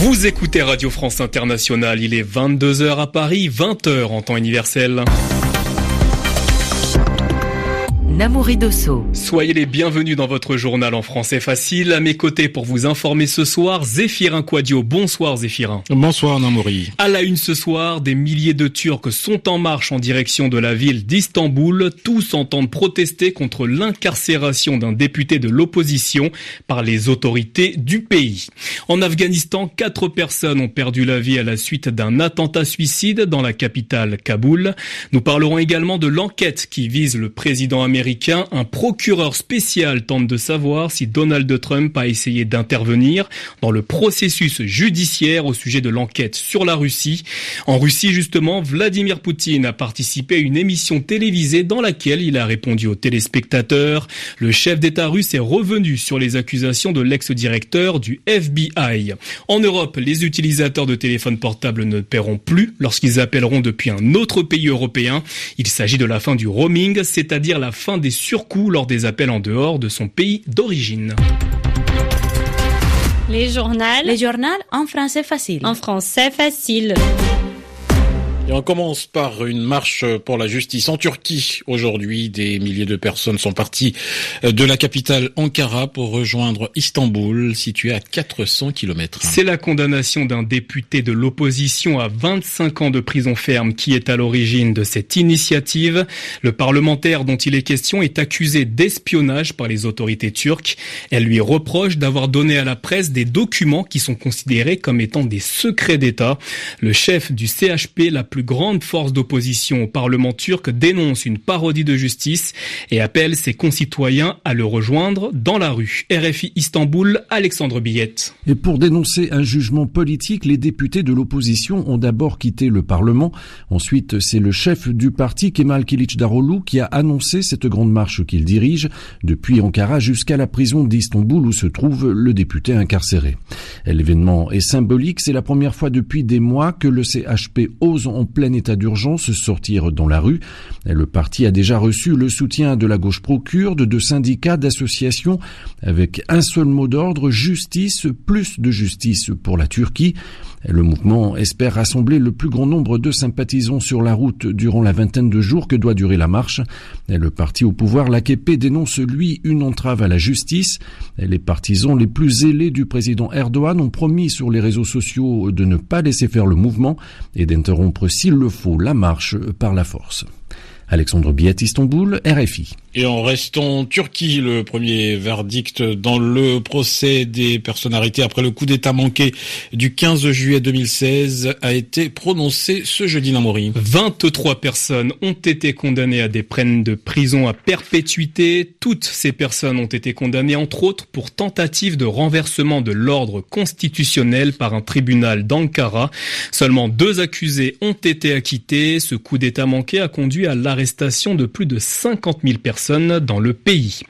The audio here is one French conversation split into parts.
Vous écoutez Radio France Internationale, il est 22h à Paris, 20h en temps universel. Namouri Dosso. Soyez les bienvenus dans votre journal en français facile. À mes côtés pour vous informer ce soir, Zéphirin Quadio. Bonsoir Zéphirin. Bonsoir Namouri. À la une ce soir, des milliers de Turcs sont en marche en direction de la ville d'Istanbul. Tous entendent protester contre l'incarcération d'un député de l'opposition par les autorités du pays. En Afghanistan, quatre personnes ont perdu la vie à la suite d'un attentat suicide dans la capitale Kaboul. Nous parlerons également de l'enquête qui vise le président américain un procureur spécial tente de savoir si Donald Trump a essayé d'intervenir dans le processus judiciaire au sujet de l'enquête sur la Russie. En Russie, justement, Vladimir Poutine a participé à une émission télévisée dans laquelle il a répondu aux téléspectateurs. Le chef d'État russe est revenu sur les accusations de l'ex-directeur du FBI. En Europe, les utilisateurs de téléphones portables ne paieront plus lorsqu'ils appelleront depuis un autre pays européen. Il s'agit de la fin du roaming, c'est-à-dire la fin des surcoûts lors des appels en dehors de son pays d'origine. Les journaux. Les journaux en français facile. En français facile. Et on commence par une marche pour la justice en Turquie. Aujourd'hui, des milliers de personnes sont parties de la capitale Ankara pour rejoindre Istanbul, située à 400 km. C'est la condamnation d'un député de l'opposition à 25 ans de prison ferme qui est à l'origine de cette initiative. Le parlementaire dont il est question est accusé d'espionnage par les autorités turques. Elle lui reproche d'avoir donné à la presse des documents qui sont considérés comme étant des secrets d'État. Le chef du CHP, la plus grande force d'opposition au Parlement turc dénonce une parodie de justice et appelle ses concitoyens à le rejoindre dans la rue. RFI Istanbul, Alexandre Billette. Et pour dénoncer un jugement politique, les députés de l'opposition ont d'abord quitté le Parlement. Ensuite, c'est le chef du parti, Kemal Daroglu, qui a annoncé cette grande marche qu'il dirige depuis Ankara jusqu'à la prison d'Istanbul où se trouve le député incarcéré. L'événement est symbolique. C'est la première fois depuis des mois que le CHP ose en plein état d'urgence sortir dans la rue. Le parti a déjà reçu le soutien de la gauche pro-kurde, de syndicats, d'associations, avec un seul mot d'ordre, justice, plus de justice pour la Turquie. Le mouvement espère rassembler le plus grand nombre de sympathisants sur la route durant la vingtaine de jours que doit durer la marche. Le parti au pouvoir, l'AKP, dénonce lui une entrave à la justice. Les partisans les plus zélés du président Erdogan ont promis sur les réseaux sociaux de ne pas laisser faire le mouvement et d'interrompre s'il le faut la marche par la force. Alexandre Biat, Istanbul, RFI. Et en restant en Turquie, le premier verdict dans le procès des personnalités après le coup d'État manqué du 15 juillet 2016 a été prononcé ce jeudi dans 23 personnes ont été condamnées à des peines de prison à perpétuité. Toutes ces personnes ont été condamnées entre autres pour tentative de renversement de l'ordre constitutionnel par un tribunal d'Ankara. Seulement deux accusés ont été acquittés. Ce coup d'État manqué a conduit à l'arrestation de plus de 50 000 personnes dans le pays.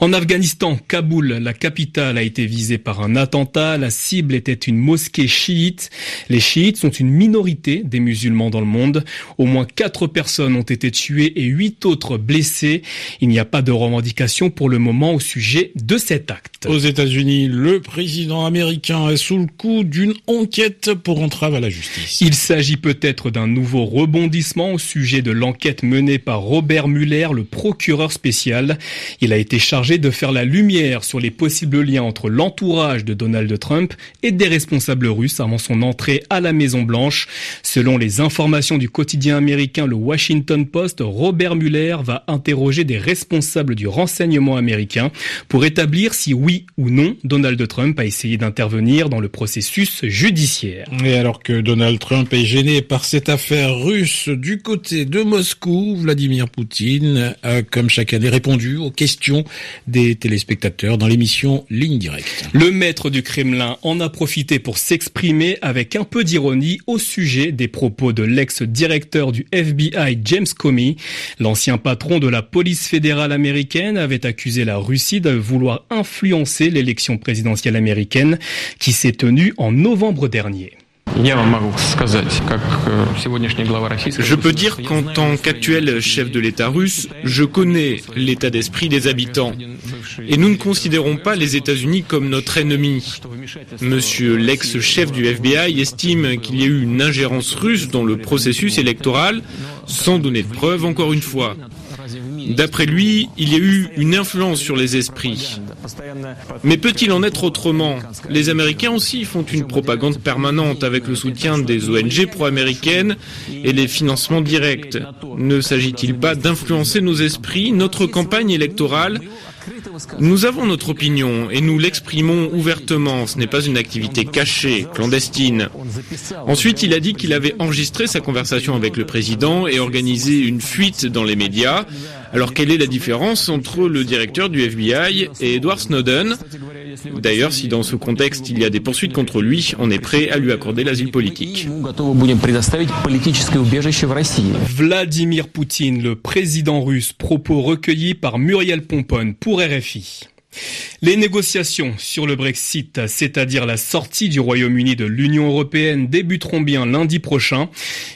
En Afghanistan, Kaboul, la capitale, a été visée par un attentat. La cible était une mosquée chiite. Les chiites sont une minorité des musulmans dans le monde. Au moins quatre personnes ont été tuées et huit autres blessées. Il n'y a pas de revendication pour le moment au sujet de cet acte. Aux États-Unis, le président américain est sous le coup d'une enquête pour entrave à la justice. Il s'agit peut-être d'un nouveau rebondissement au sujet de l'enquête menée par Robert Mueller, le procureur spécial. Il a été chargé de faire la lumière sur les possibles liens entre l'entourage de Donald Trump et des responsables russes avant son entrée à la Maison Blanche. Selon les informations du quotidien américain le Washington Post, Robert Mueller va interroger des responsables du renseignement américain pour établir si oui ou non Donald Trump a essayé d'intervenir dans le processus judiciaire. Et alors que Donald Trump est gêné par cette affaire russe du côté de Moscou, Vladimir Poutine a comme chaque année répondu aux questions des téléspectateurs dans l'émission Ligne Directe. Le maître du Kremlin en a profité pour s'exprimer avec un peu d'ironie au sujet des propos de l'ex-directeur du FBI James Comey. L'ancien patron de la police fédérale américaine avait accusé la Russie de vouloir influencer l'élection présidentielle américaine qui s'est tenue en novembre dernier. Je peux dire qu'en tant qu'actuel chef de l'État russe, je connais l'état d'esprit des habitants. Et nous ne considérons pas les États-Unis comme notre ennemi. Monsieur l'ex-chef du FBI estime qu'il y a eu une ingérence russe dans le processus électoral, sans donner de preuves encore une fois. D'après lui, il y a eu une influence sur les esprits. Mais peut-il en être autrement? Les Américains aussi font une propagande permanente avec le soutien des ONG pro-américaines et les financements directs. Ne s'agit-il pas d'influencer nos esprits, notre campagne électorale nous avons notre opinion et nous l'exprimons ouvertement. Ce n'est pas une activité cachée, clandestine. Ensuite, il a dit qu'il avait enregistré sa conversation avec le président et organisé une fuite dans les médias. Alors quelle est la différence entre le directeur du FBI et Edward Snowden? D'ailleurs, si dans ce contexte il y a des poursuites contre lui, on est prêt à lui accorder l'asile politique. Vladimir Poutine, le président russe, propos recueillis par Muriel Pomponne pour RFI. Les négociations sur le Brexit, c'est-à-dire la sortie du Royaume-Uni de l'Union européenne, débuteront bien lundi prochain.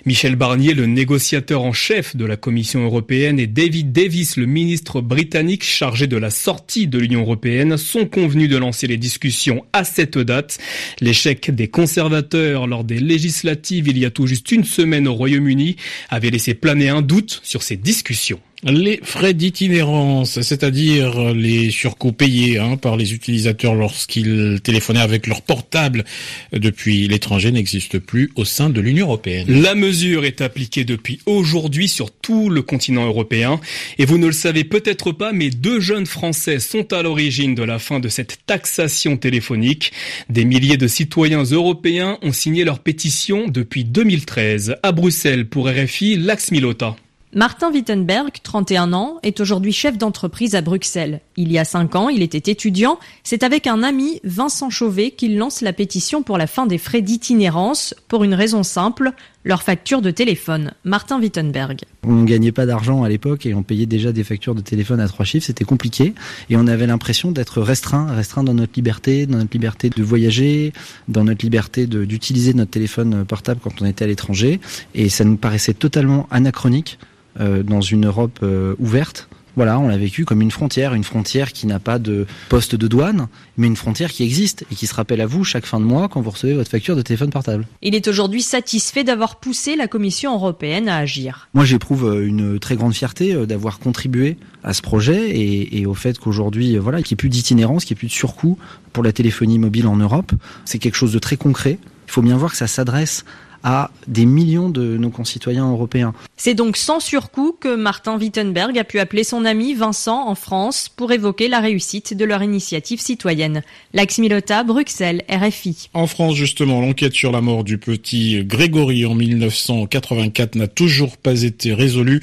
Michel Barnier, le négociateur en chef de la Commission européenne, et David Davis, le ministre britannique chargé de la sortie de l'Union européenne, sont convenus de lancer les discussions à cette date. L'échec des conservateurs lors des législatives il y a tout juste une semaine au Royaume-Uni avait laissé planer un doute sur ces discussions. Les frais d'itinérance, c'est-à-dire les surcoûts payés hein, par les utilisateurs lorsqu'ils téléphonaient avec leur portable depuis l'étranger, n'existent plus au sein de l'Union européenne. La mesure est appliquée depuis aujourd'hui sur tout le continent européen. Et vous ne le savez peut-être pas, mais deux jeunes Français sont à l'origine de la fin de cette taxation téléphonique. Des milliers de citoyens européens ont signé leur pétition depuis 2013. À Bruxelles, pour RFI, Lax Milota. Martin Wittenberg, 31 ans, est aujourd'hui chef d'entreprise à Bruxelles. Il y a 5 ans, il était étudiant. C'est avec un ami, Vincent Chauvet, qu'il lance la pétition pour la fin des frais d'itinérance, pour une raison simple, leur facture de téléphone. Martin Wittenberg. On ne gagnait pas d'argent à l'époque et on payait déjà des factures de téléphone à trois chiffres, c'était compliqué. Et on avait l'impression d'être restreint, restreint dans notre liberté, dans notre liberté de voyager, dans notre liberté d'utiliser notre téléphone portable quand on était à l'étranger. Et ça nous paraissait totalement anachronique dans une Europe euh, ouverte. Voilà, on l'a vécu comme une frontière, une frontière qui n'a pas de poste de douane, mais une frontière qui existe et qui se rappelle à vous chaque fin de mois quand vous recevez votre facture de téléphone portable. Il est aujourd'hui satisfait d'avoir poussé la Commission européenne à agir. Moi, j'éprouve euh, une très grande fierté d'avoir contribué à ce projet et, et au fait qu'aujourd'hui, voilà, qu'il n'y ait plus d'itinérance, qu'il n'y ait plus de surcoût pour la téléphonie mobile en Europe. C'est quelque chose de très concret. Il faut bien voir que ça s'adresse à des millions de nos concitoyens européens. C'est donc sans surcoût que Martin Wittenberg a pu appeler son ami Vincent en France pour évoquer la réussite de leur initiative citoyenne. Lax Milota, Bruxelles, RFI. En France, justement, l'enquête sur la mort du petit Grégory en 1984 n'a toujours pas été résolue,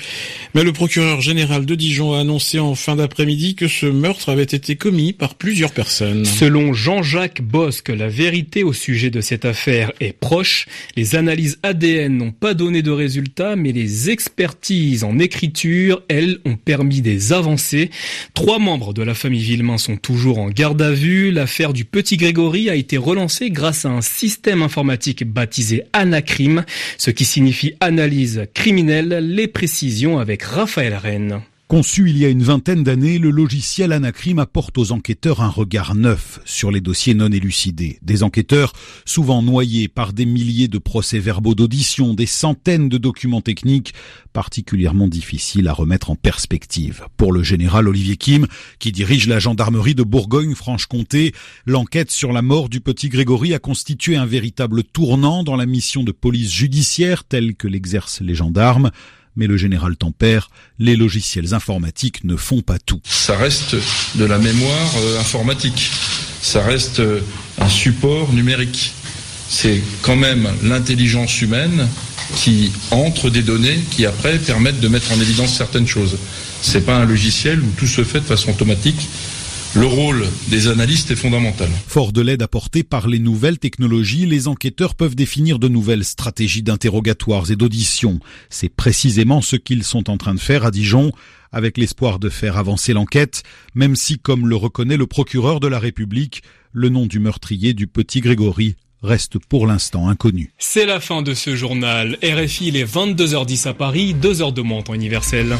mais le procureur général de Dijon a annoncé en fin d'après-midi que ce meurtre avait été commis par plusieurs personnes. Selon Jean-Jacques Bosque, la vérité au sujet de cette affaire est proche. Les analyses ADN n'ont pas donné de résultats, mais les expertises en écriture, elles, ont permis des avancées. Trois membres de la famille Villemain sont toujours en garde à vue. L'affaire du petit Grégory a été relancée grâce à un système informatique baptisé Anacrim, ce qui signifie analyse criminelle, les précisions avec Raphaël Rennes. Conçu il y a une vingtaine d'années, le logiciel Anacrim apporte aux enquêteurs un regard neuf sur les dossiers non élucidés. Des enquêteurs souvent noyés par des milliers de procès-verbaux d'audition, des centaines de documents techniques particulièrement difficiles à remettre en perspective. Pour le général Olivier Kim, qui dirige la gendarmerie de Bourgogne-Franche-Comté, l'enquête sur la mort du petit Grégory a constitué un véritable tournant dans la mission de police judiciaire telle que l'exercent les gendarmes mais le général tempère, les logiciels informatiques ne font pas tout. Ça reste de la mémoire euh, informatique, ça reste euh, un support numérique. C'est quand même l'intelligence humaine qui entre des données qui après permettent de mettre en évidence certaines choses. C'est pas un logiciel où tout se fait de façon automatique le rôle des analystes est fondamental. Fort de l'aide apportée par les nouvelles technologies, les enquêteurs peuvent définir de nouvelles stratégies d'interrogatoires et d'audition. C'est précisément ce qu'ils sont en train de faire à Dijon, avec l'espoir de faire avancer l'enquête, même si, comme le reconnaît le procureur de la République, le nom du meurtrier du petit Grégory reste pour l'instant inconnu. C'est la fin de ce journal. RFI, il est 22h10 à Paris, 2h de montant universel.